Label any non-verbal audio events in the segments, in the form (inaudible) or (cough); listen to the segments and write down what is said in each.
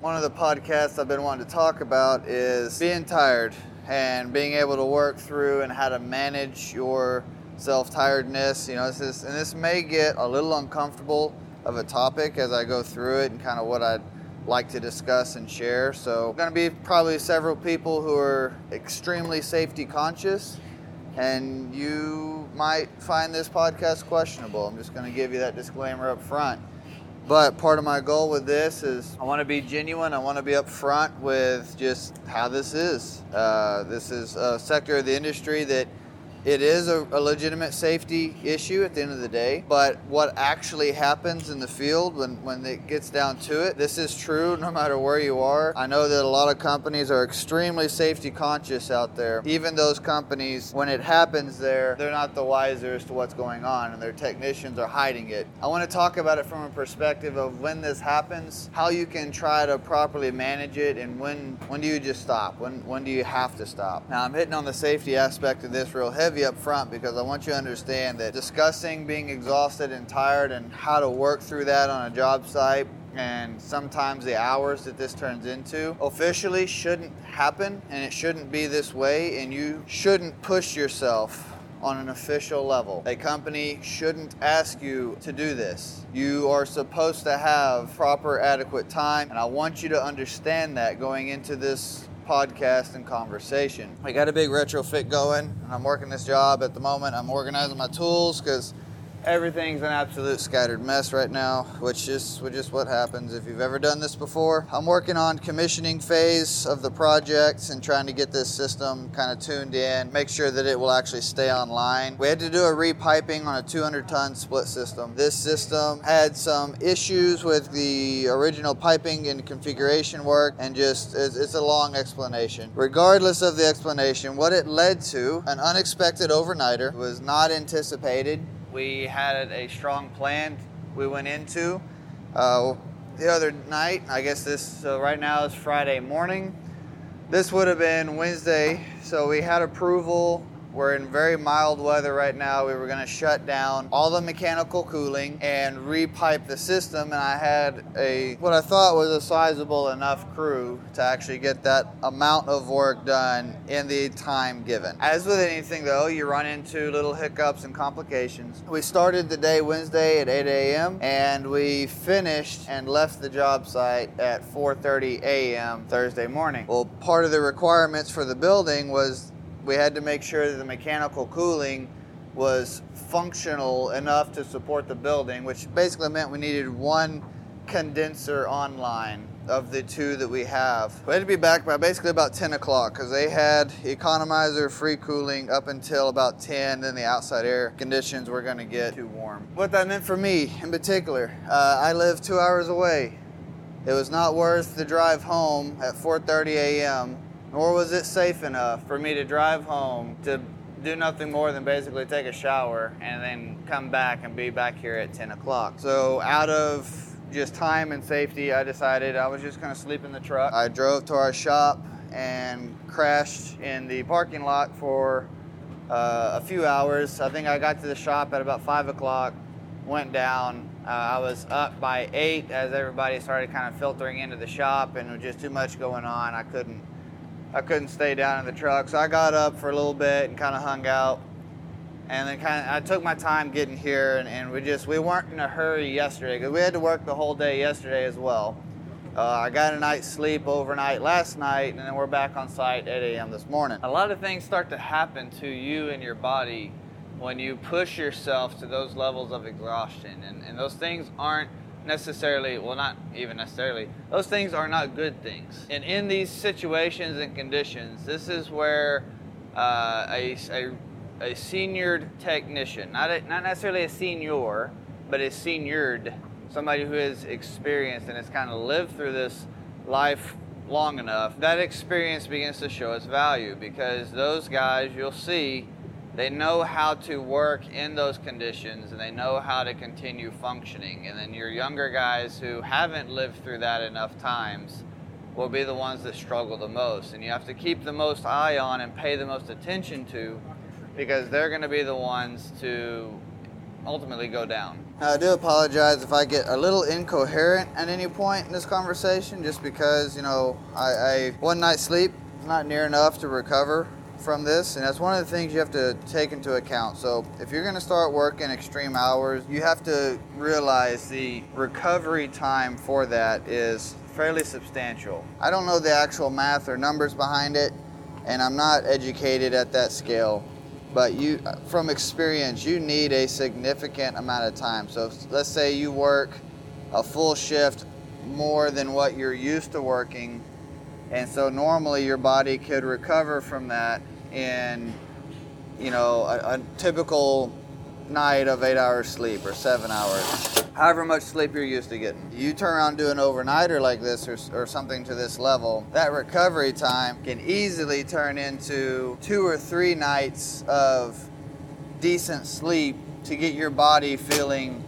One of the podcasts I've been wanting to talk about is being tired and being able to work through and how to manage your self tiredness. You know, this is, and this may get a little uncomfortable of a topic as I go through it and kind of what I'd like to discuss and share. So, going to be probably several people who are extremely safety conscious, and you might find this podcast questionable. I'm just going to give you that disclaimer up front. But part of my goal with this is I want to be genuine. I want to be upfront with just how this is. Uh, this is a sector of the industry that it is a, a, legitimate safety issue at the end of the day, but what actually happens in the field when, when it gets down to it, this is true no matter where you are. I know that a lot of companies are extremely safety conscious out there. Even those companies, when it happens there, they're not the wiser as to what's going on and their technicians are hiding it. I want to talk about it from a perspective of when this happens, how you can try to properly manage it, and when, when do you just stop? When, when do you have to stop? Now, I'm hitting on the safety aspect of this real heavy heavy up front because I want you to understand that discussing being exhausted and tired and how to work through that on a job site and sometimes the hours that this turns into officially shouldn't happen and it shouldn't be this way and you shouldn't push yourself on an official level. A company shouldn't ask you to do this. You are supposed to have proper adequate time and I want you to understand that going into this podcast and conversation. I got a big retrofit going, and I'm working this job at the moment. I'm organizing my tools because Everything's an absolute scattered mess right now, which is which is what happens if you've ever done this before. I'm working on commissioning phase of the project and trying to get this system kind of tuned in, make sure that it will actually stay online. We had to do a repiping on a 200 ton split system. This system had some issues with the original piping and configuration work and just it's, it's a long explanation. Regardless of the explanation, what it led to, an unexpected overnighter was not anticipated we had a strong plan we went into uh, the other night. I guess this, right now is Friday morning. This would have been Wednesday, so we had approval we're in very mild weather right now. We were going to shut down all the mechanical cooling and repipe the system. And I had a what I thought was a sizable enough crew to actually get that amount of work done in the time given. As with anything, though, you run into little hiccups and complications. We started the day Wednesday at 8 a.m. and we finished and left the job site at 4:30 a.m. Thursday morning. Well, part of the requirements for the building was we had to make sure that the mechanical cooling was functional enough to support the building, which basically meant we needed one condenser online of the two that we have. We had to be back by basically about 10 o'clock because they had economizer free cooling up until about 10. Then the outside air conditions were going to get too warm. What that meant for me in particular, uh, I live two hours away. It was not worth the drive home at 4:30 a.m nor was it safe enough for me to drive home to do nothing more than basically take a shower and then come back and be back here at 10 o'clock. So, out of just time and safety, I decided I was just to sleep in the truck. I drove to our shop and crashed in the parking lot for uh, a few hours. I think I got to the shop at about 5 o'clock, went down. Uh, I was up by 8 as everybody started kind of filtering into the shop, and there was just too much going on. I couldn't I couldn't stay down in the truck, so I got up for a little bit and kind of hung out. And then kind of, I took my time getting here, and, and we just we weren't in a hurry yesterday because we had to work the whole day yesterday as well. Uh, I got a night's sleep overnight last night, and then we're back on site at 8 a.m. this morning. A lot of things start to happen to you and your body when you push yourself to those levels of exhaustion, and, and those things aren't necessarily, well, not even necessarily, those things are not good things. And in these situations and conditions, this is where uh, a, a, a seniored technician, not, a, not necessarily a senior, but a seniored, somebody who has experienced and has kind of lived through this life long enough, that experience begins to show its value because those guys you'll see they know how to work in those conditions and they know how to continue functioning. And then your younger guys who haven't lived through that enough times will be the ones that struggle the most. And you have to keep the most eye on and pay the most attention to because they're going to be the ones to ultimately go down. I do apologize if I get a little incoherent at any point in this conversation, just because you know I, I one night's sleep is not near enough to recover from this, and that's one of the things you have to take into account. So, if you're going to start working extreme hours, you have to realize the recovery time for that is fairly substantial. I don't know the actual math or numbers behind it, and I'm not educated at that scale. But you, from experience, you need a significant amount of time. So let's say you work a full shift more than what you're used to working, and so normally your body could recover from that in, you know, a, a typical night of eight hours sleep or seven hours, however much sleep you're used to getting. You turn around do an overnighter like this or, or something to this level, that recovery time can easily turn into two or three nights of decent sleep to get your body feeling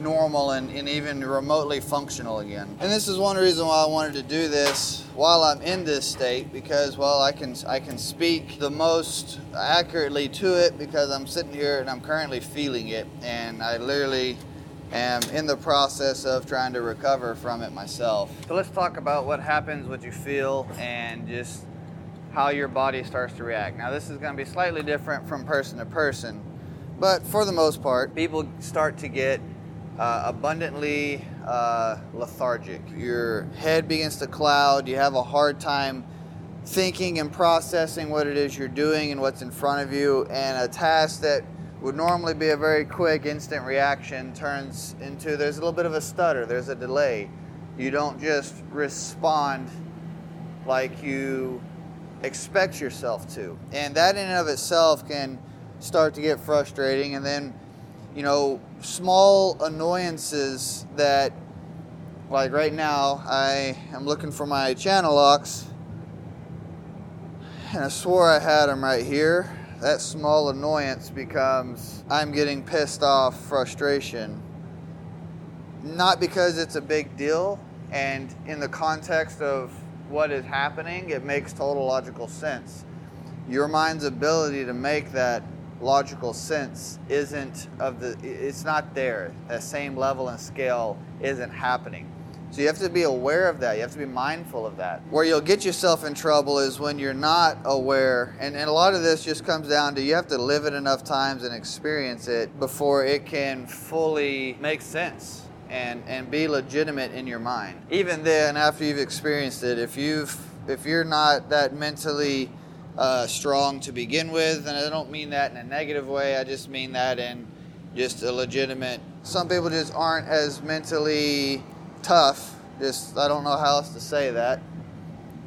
normal and, and even remotely functional again. And this is one reason why I wanted to do this while I'm in this state because well I can I can speak the most accurately to it because I'm sitting here and I'm currently feeling it and I literally am in the process of trying to recover from it myself. So let's talk about what happens, what you feel and just how your body starts to react. Now this is going to be slightly different from person to person, but for the most part, people start to get uh, abundantly uh, lethargic. Your head begins to cloud. You have a hard time thinking and processing what it is you're doing and what's in front of you. And a task that would normally be a very quick, instant reaction turns into there's a little bit of a stutter, there's a delay. You don't just respond like you expect yourself to. And that in and of itself can start to get frustrating. And then you know, small annoyances that, like right now, I am looking for my channel locks, and I swore I had them right here. That small annoyance becomes I'm getting pissed off, frustration. Not because it's a big deal, and in the context of what is happening, it makes total logical sense. Your mind's ability to make that logical sense isn't of the it's not there. That same level and scale isn't happening. So you have to be aware of that. You have to be mindful of that. Where you'll get yourself in trouble is when you're not aware and, and a lot of this just comes down to you have to live it enough times and experience it before it can fully make sense and and be legitimate in your mind. Even then after you've experienced it if you've if you're not that mentally uh, strong to begin with, and I don't mean that in a negative way. I just mean that in just a legitimate. Some people just aren't as mentally tough. Just I don't know how else to say that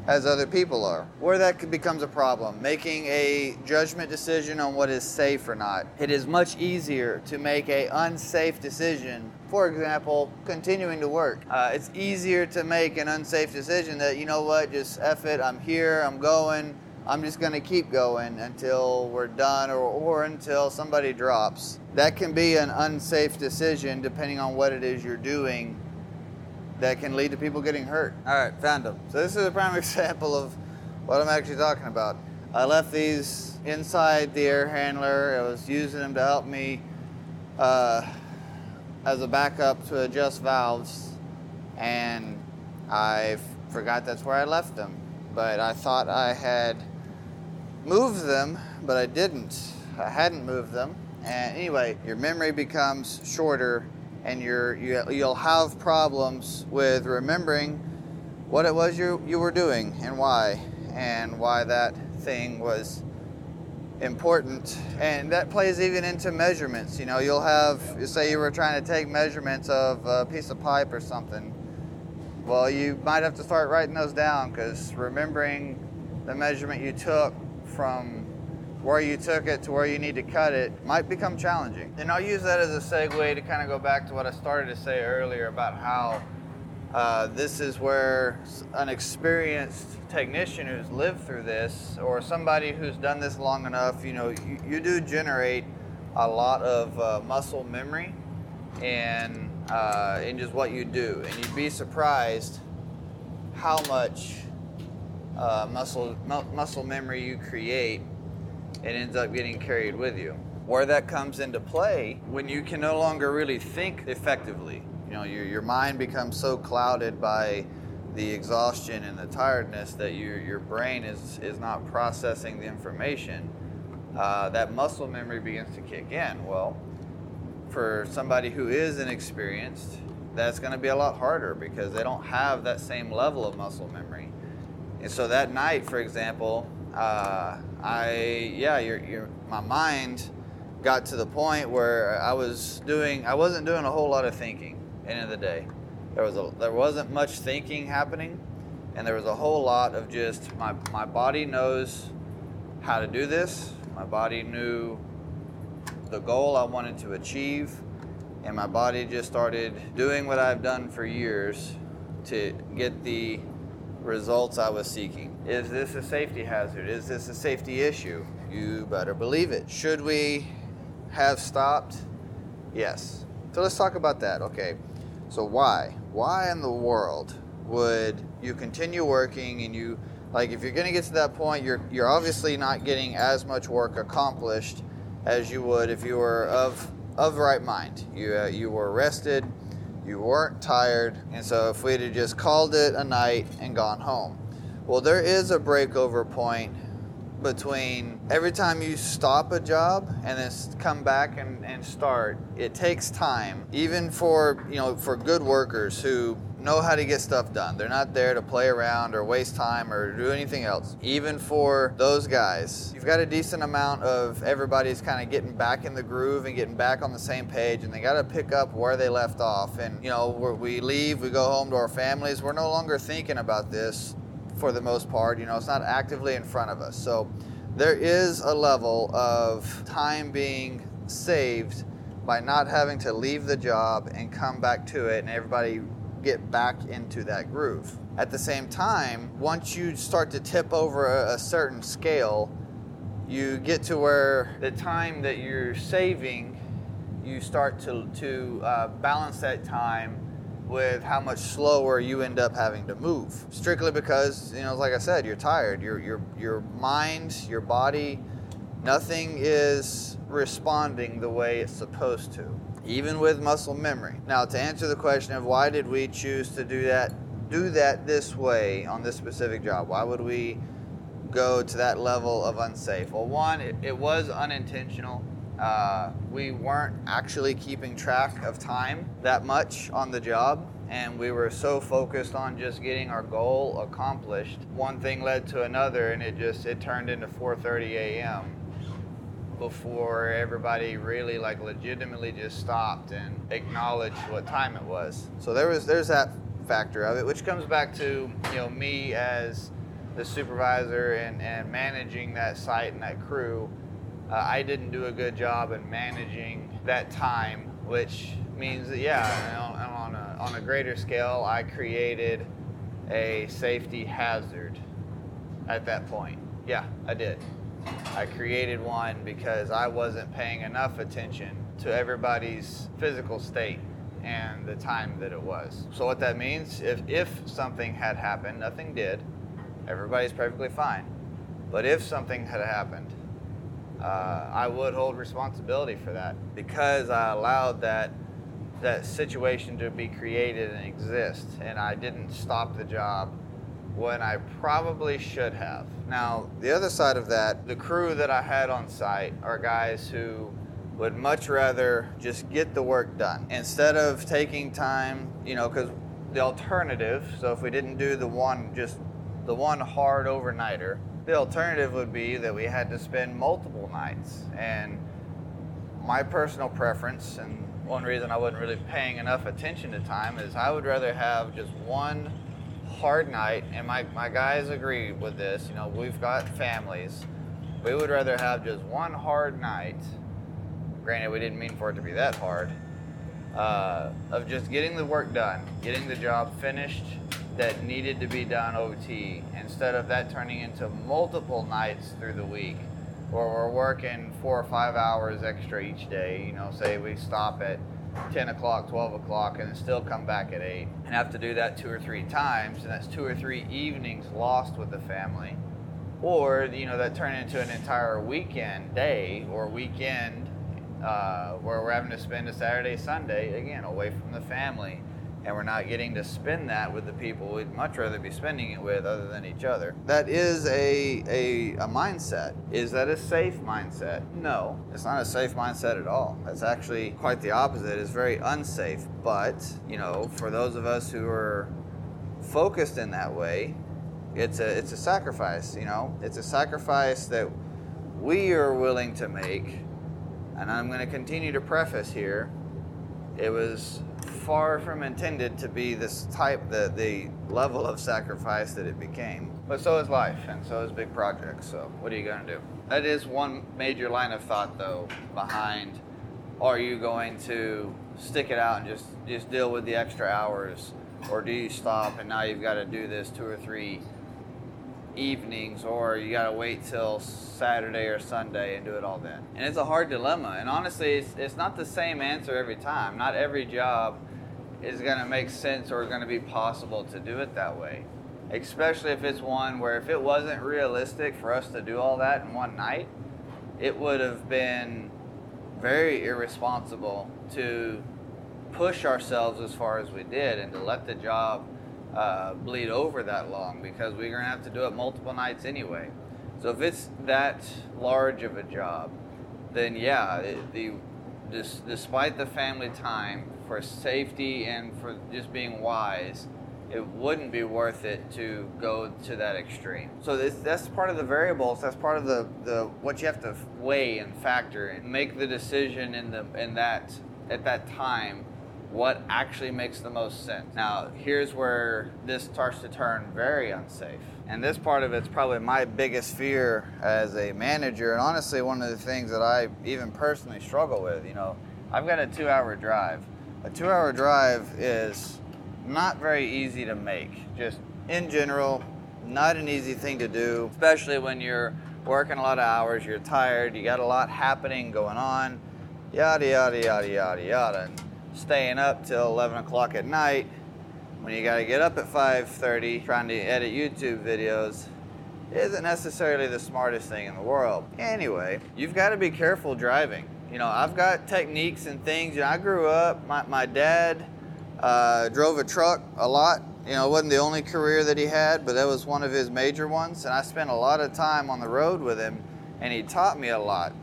as other people are. Where that becomes a problem, making a judgment decision on what is safe or not. It is much easier to make a unsafe decision. For example, continuing to work. Uh, it's easier to make an unsafe decision that you know what, just F it, I'm here, I'm going I'm just going to keep going until we're done or, or until somebody drops. That can be an unsafe decision depending on what it is you're doing that can lead to people getting hurt. All right, found them. So this is a prime (laughs) example of what I'm actually talking about. I left these inside the air handler. I was using them to help me uh, as a backup to adjust valves, and I forgot that's where I left them. But I thought I had moved them, but I didn't. I hadn't moved them. And anyway, your memory becomes shorter and you're, you, you'll have problems with remembering what it was you, you were doing and why, and why that thing was important. And that plays even into measurements. You know, you'll have, say you were trying to take measurements of a piece of pipe or something. Well, you might have to start writing those down because remembering the measurement you took from where you took it to where you need to cut it might become challenging. And I'll use that as a segue to kind of go back to what I started to say earlier about how uh, this is where an experienced technician who's lived through this or somebody who's done this long enough, you know, you, you do generate a lot of uh, muscle memory and uh, just what you do. And you'd be surprised how much uh, muscle mu- muscle memory you create, it ends up getting carried with you. where that comes into play when you can no longer really think effectively. You know, your, your mind becomes so clouded by the exhaustion and the tiredness that your, your brain is, is not processing the information. Uh, that muscle memory begins to kick in. Well, for somebody who is inexperienced, that's going to be a lot harder because they don't have that same level of muscle memory. And so that night, for example, uh, I yeah, your, your, my mind got to the point where I was doing I wasn't doing a whole lot of thinking. End of the day, there was a there wasn't much thinking happening, and there was a whole lot of just my my body knows how to do this. My body knew the goal I wanted to achieve, and my body just started doing what I've done for years to get the results I was seeking. Is this a safety hazard? Is this a safety issue? You better believe it. Should we have stopped? Yes. So let's talk about that. Okay. So why? Why in the world would you continue working and you like if you're going to get to that point you're you're obviously not getting as much work accomplished as you would if you were of of right mind. You uh, you were rested, you weren't tired, and so if we'd have just called it a night and gone home. Well, there is a breakover point between every time you stop a job and then come back and, and start it takes time even for you know for good workers who know how to get stuff done they're not there to play around or waste time or do anything else even for those guys you've got a decent amount of everybody's kind of getting back in the groove and getting back on the same page and they got to pick up where they left off and you know we leave we go home to our families we're no longer thinking about this for the most part. You know, it's not actively in front of us. So there is a level of time being saved by not having to leave the job and come back to it and everybody get back into that groove. At the same time, once you start to tip over a, a certain scale, you get to where the time that you're saving, you start to, to uh, balance that time with how much slower you end up having to move. Strictly because, you know, like I said, you're tired. Your your your mind, your body, nothing is responding the way it's supposed to. Even with muscle memory. Now, to answer the question of why did we choose to do that do that this way on this specific job? Why would we go to that level of unsafe? Well, one, it, it was unintentional. Uh, we weren't actually keeping track of time that much on the job and we were so focused on just getting our goal accomplished one thing led to another and it just it turned into 4:30 a.m. before everybody really like legitimately just stopped and acknowledged what time it was so there was there's that factor of it which comes back to you know me as the supervisor and, and managing that site and that crew uh, I didn't do a good job in managing that time, which means that, yeah, on, on, a, on a greater scale, I created a safety hazard at that point. Yeah, I did. I created one because I wasn't paying enough attention to everybody's physical state and the time that it was. So what that means, if, if something had happened, nothing did, everybody's perfectly fine. But if something had happened, uh, I would hold responsibility for that because I allowed that that situation to be created and exist, and I didn't stop the job when I probably should have. Now, the other side of that, the crew that I had on site are guys who would much rather just get the work done instead of taking time, you know, because the alternative, so if we didn't do the one, just the one hard overnighter, the alternative would be that we had to spend multiple nights. And my personal preference, and one reason I wasn't really paying enough attention to time, is I would rather have just one hard night. And my, my guys agree with this. You know, we've got families. We would rather have just one hard night. Granted, we didn't mean for it to be that hard. Uh, of just getting the work done, getting the job finished, that needed to be done OT instead of that turning into multiple nights through the week where we're working four or five hours extra each day. You know, say we stop at 10 o'clock, 12 o'clock, and then still come back at 8 and have to do that two or three times, and that's two or three evenings lost with the family. Or, you know, that turn into an entire weekend day or weekend uh, where we're having to spend a Saturday, Sunday again away from the family, and we're not getting to spend that with the people we'd much rather be spending it with other than each other. That is a, a, a mindset. Is that a safe mindset? No, it's not a safe mindset at all. It's actually quite the opposite. It's very unsafe. But, you know, for those of us who are focused in that way, it's a it's a sacrifice, you know. It's a sacrifice that we are willing to make. And I'm going to continue to preface here. It was far from intended to be this type the the level of sacrifice that it became. But so is life and so is big projects. So what are you going to do? That is one major line of thought though behind are you going to stick it out and just just deal with the extra hours or do you stop and now you've got to do this two or three evenings or you got to wait till Saturday or Sunday and do it all then. And it's a hard dilemma. And honestly, it's, it's not the same answer every time. Not every job is going to make sense or going to be possible to do it that way. Especially if it's one where if it wasn't realistic for us to do all that in one night, it would have been very irresponsible to push ourselves as far as we did and to let the job uh, bleed over that long because we're going to have to do it multiple nights anyway. So if it's that large of a job, then yeah, it, the this, despite the family time for safety and for just being wise, it wouldn't be worth it to go to that extreme. So this, that's part of the variables. That's part of the, the what you have to weigh and factor and make the decision in the in that at that time what actually makes the most sense. Now, here's where this starts to turn very unsafe. And this part of it's probably my biggest fear as a manager, and honestly, one of the things that I even personally struggle with. You know, I've got a two hour drive. A two hour drive is not very easy to make, just in general, not an easy thing to do, especially when you're working a lot of hours, you're tired, you got a lot happening going on, yada, yada, yada, yada, yada staying up till 11 o'clock at night. When you got to get up at 5.30 trying to edit youtube videos isn't necessarily the smartest thing in the world. Anyway you've got to be careful driving. You know i've got techniques and things. You know, i grew up my, my dad uh, drove a truck a lot. You know it wasn't the only career that he had but that was one of his major ones and i spent a lot of time on the road with him and he taught me a lot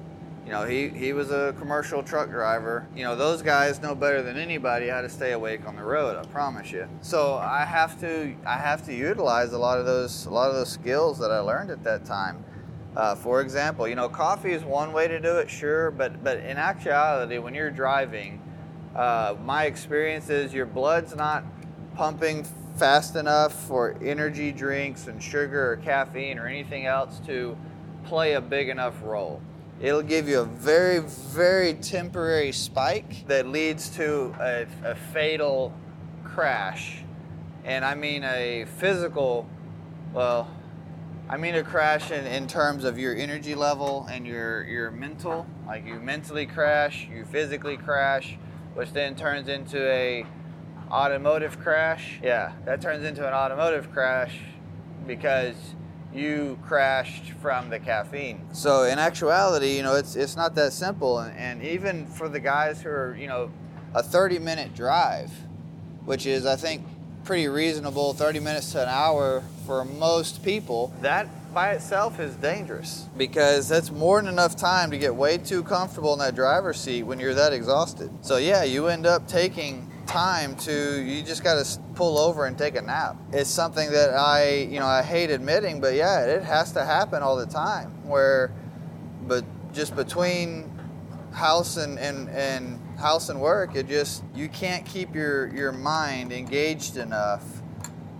you know, he, he was a commercial truck driver. You know, those guys know better than anybody how to stay awake on the road, I promise you. So I have to I have to utilize a lot of those a lot of those skills that I learned at that time. Uh, for example, you know, coffee is one way to do it, sure, but but in actuality, when you're driving, uh, my experience is your blood's not pumping fast enough for energy drinks and sugar or caffeine or anything else to play a big enough role. It'll give you a very, very temporary spike that leads to a, a fatal crash. And I mean a physical, well, I mean a crash in, in terms of your energy level and your, your mental. Like you mentally crash, you physically crash, which then turns into a automotive crash. Yeah, that turns into an automotive crash because you crashed from the caffeine. So in actuality, you know, it's it's not that simple. And, and even for the guys who are, you know, a 30 minute drive, which is I think pretty reasonable, 30 minutes to an hour for most people, that by itself is dangerous because that's more than enough time to get way too comfortable in that driver's seat when you're that exhausted. So yeah, you end up taking time to you just got to pull over and take a nap. It's something that I, you know, I hate admitting, but yeah, it has to happen all the time where but just between house and, and, and house and work, it just you can't keep your, your mind engaged enough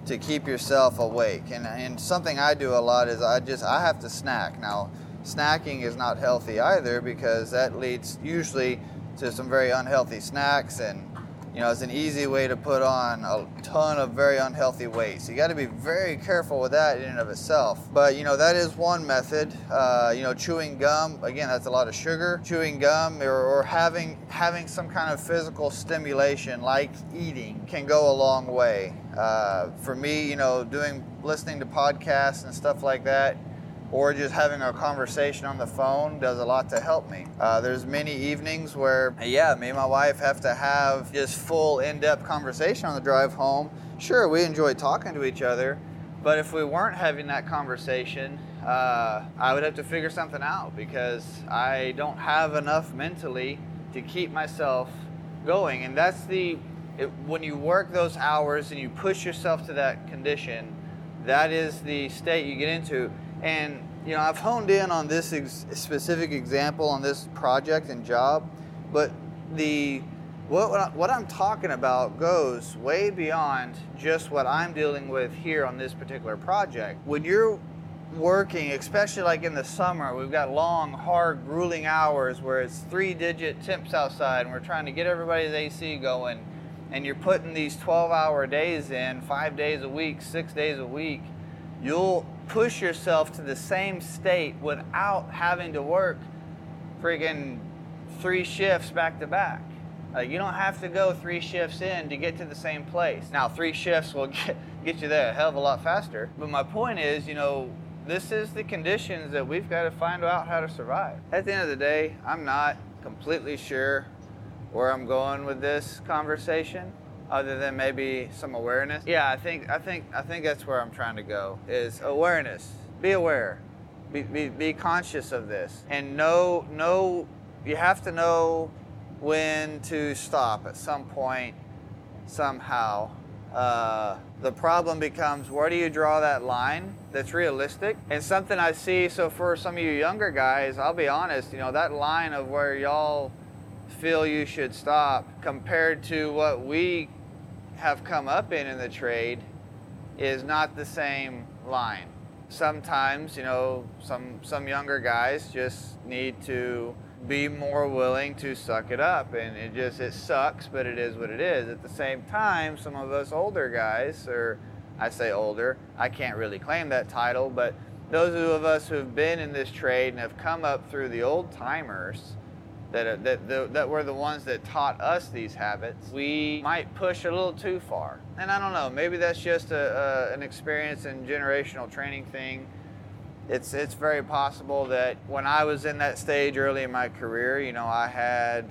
to keep yourself awake. And, and something I do a lot is I just I have to snack. Now, snacking is not healthy either because that leads usually to some very unhealthy snacks and you know, it's an easy way to put on a ton of very unhealthy weight. So you got to be very careful with that in and of itself. But you know, that is one method. Uh, you know, chewing gum again, that's a lot of sugar. Chewing gum or, or having having some kind of physical stimulation like eating can go a long way. Uh, for me, you know, doing listening to podcasts and stuff like that or just having a conversation on the phone does a lot to help me. Uh, there's many evenings where, yeah, me and my wife have to have just full in-depth conversation on the drive home. Sure, we enjoy talking to each other, but if we weren't having that conversation, uh, I would have to figure something out because I don't have enough mentally to keep myself going. And that's the, it, when you work those hours and you push yourself to that condition, that is the state you get into. And you know, I've honed in on this ex- specific example on this project and job, but the what, what I'm talking about goes way beyond just what I'm dealing with here on this particular project. When you're working, especially like in the summer, we've got long, hard, grueling hours where it's three digit temps outside and we're trying to get everybody's AC going, and you're putting these 12 hour days in, five days a week, six days a week, you'll push yourself to the same state without having to work friggin' three shifts back to back. You don't have to go three shifts in to get to the same place. Now, three shifts will (laughs) get, get you there a hell of a lot faster. But my point is, you know, this is the conditions that we've got to find out how to survive. At the end of the day, I'm not completely sure where I'm going with this conversation other than maybe some awareness. Yeah, I think I think I think that's where I'm trying to go is awareness. Be aware. Be, be, be conscious of this and know know you have to know when to stop at some point somehow uh, the problem becomes where do you draw that line that's realistic and something i see so for some of you younger guys i'll be honest you know that line of where y'all feel you should stop compared to what we have come up in in the trade is not the same line. Sometimes, you know, some some younger guys just need to be more willing to suck it up and it just it sucks, but it is what it is. At the same time, some of us older guys or I say older, I can't really claim that title, but those of us who've been in this trade and have come up through the old timers that, uh, that, that, that were the ones that taught us these habits, we might push a little too far. And I don't know, maybe that's just a, a, an experience and generational training thing. It's, it's very possible that when I was in that stage early in my career, you know, I had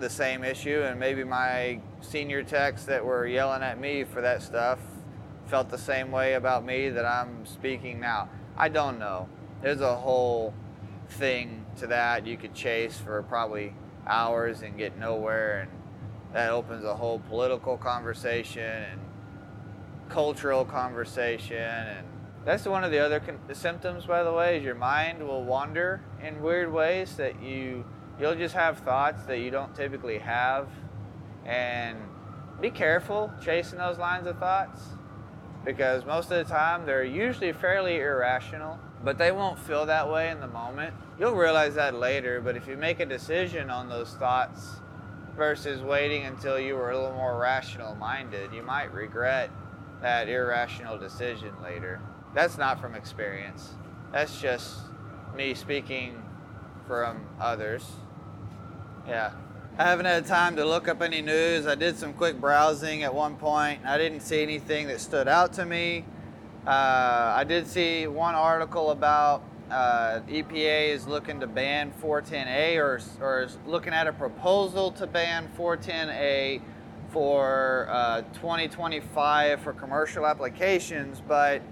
the same issue, and maybe my senior techs that were yelling at me for that stuff felt the same way about me that I'm speaking now. I don't know. There's a whole thing to that you could chase for probably hours and get nowhere and that opens a whole political conversation and cultural conversation and that's one of the other con- the symptoms by the way is your mind will wander in weird ways that you you'll just have thoughts that you don't typically have and be careful chasing those lines of thoughts because most of the time they're usually fairly irrational but they won't feel that way in the moment. You'll realize that later, but if you make a decision on those thoughts versus waiting until you were a little more rational minded, you might regret that irrational decision later. That's not from experience. That's just me speaking from others. Yeah. I haven't had time to look up any news. I did some quick browsing at one point. I didn't see anything that stood out to me. Uh, I did see one article about uh, EPA is looking to ban 410A or, or is looking at a proposal to ban 410A for uh, 2025 for commercial applications, but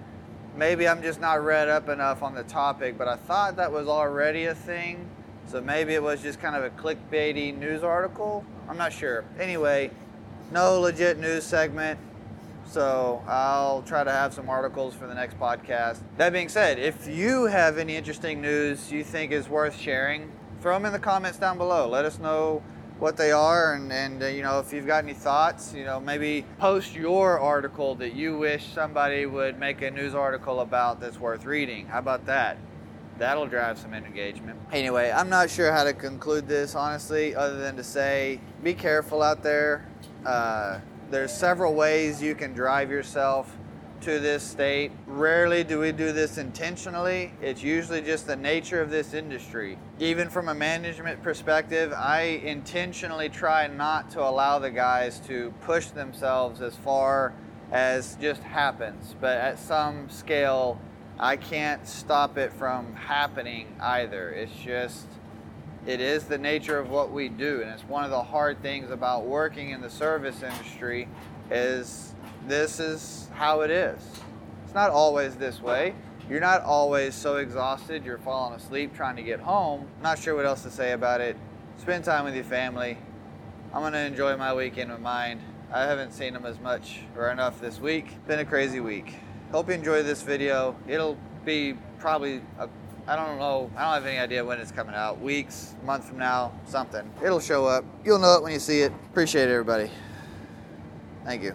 maybe I'm just not read up enough on the topic. But I thought that was already a thing, so maybe it was just kind of a clickbaity news article. I'm not sure. Anyway, no legit news segment. So I'll try to have some articles for the next podcast. That being said, if you have any interesting news you think is worth sharing, throw them in the comments down below. Let us know what they are and, and uh, you know if you've got any thoughts you know maybe post your article that you wish somebody would make a news article about that's worth reading how about that that'll drive some engagement anyway i'm not sure how to conclude this honestly other than to say be careful out there uh, there's several ways you can drive yourself to this state. Rarely do we do this intentionally. It's usually just the nature of this industry. Even from a management perspective, I intentionally try not to allow the guys to push themselves as far as just happens. But at some scale, I can't stop it from happening either. It's just, it is the nature of what we do. And it's one of the hard things about working in the service industry is this is how it is. It's not always this way. You're not always so exhausted you're falling asleep trying to get home. Not sure what else to say about it. Spend time with your family. I'm gonna enjoy my weekend with mine. I haven't seen them as much or enough this week. Been a crazy week. Hope you enjoy this video. It'll be probably, I don't know, I don't have any idea when it's coming out. Weeks, month from now, something. It'll show up. You'll know it when you see it. Appreciate it, everybody. Thank you.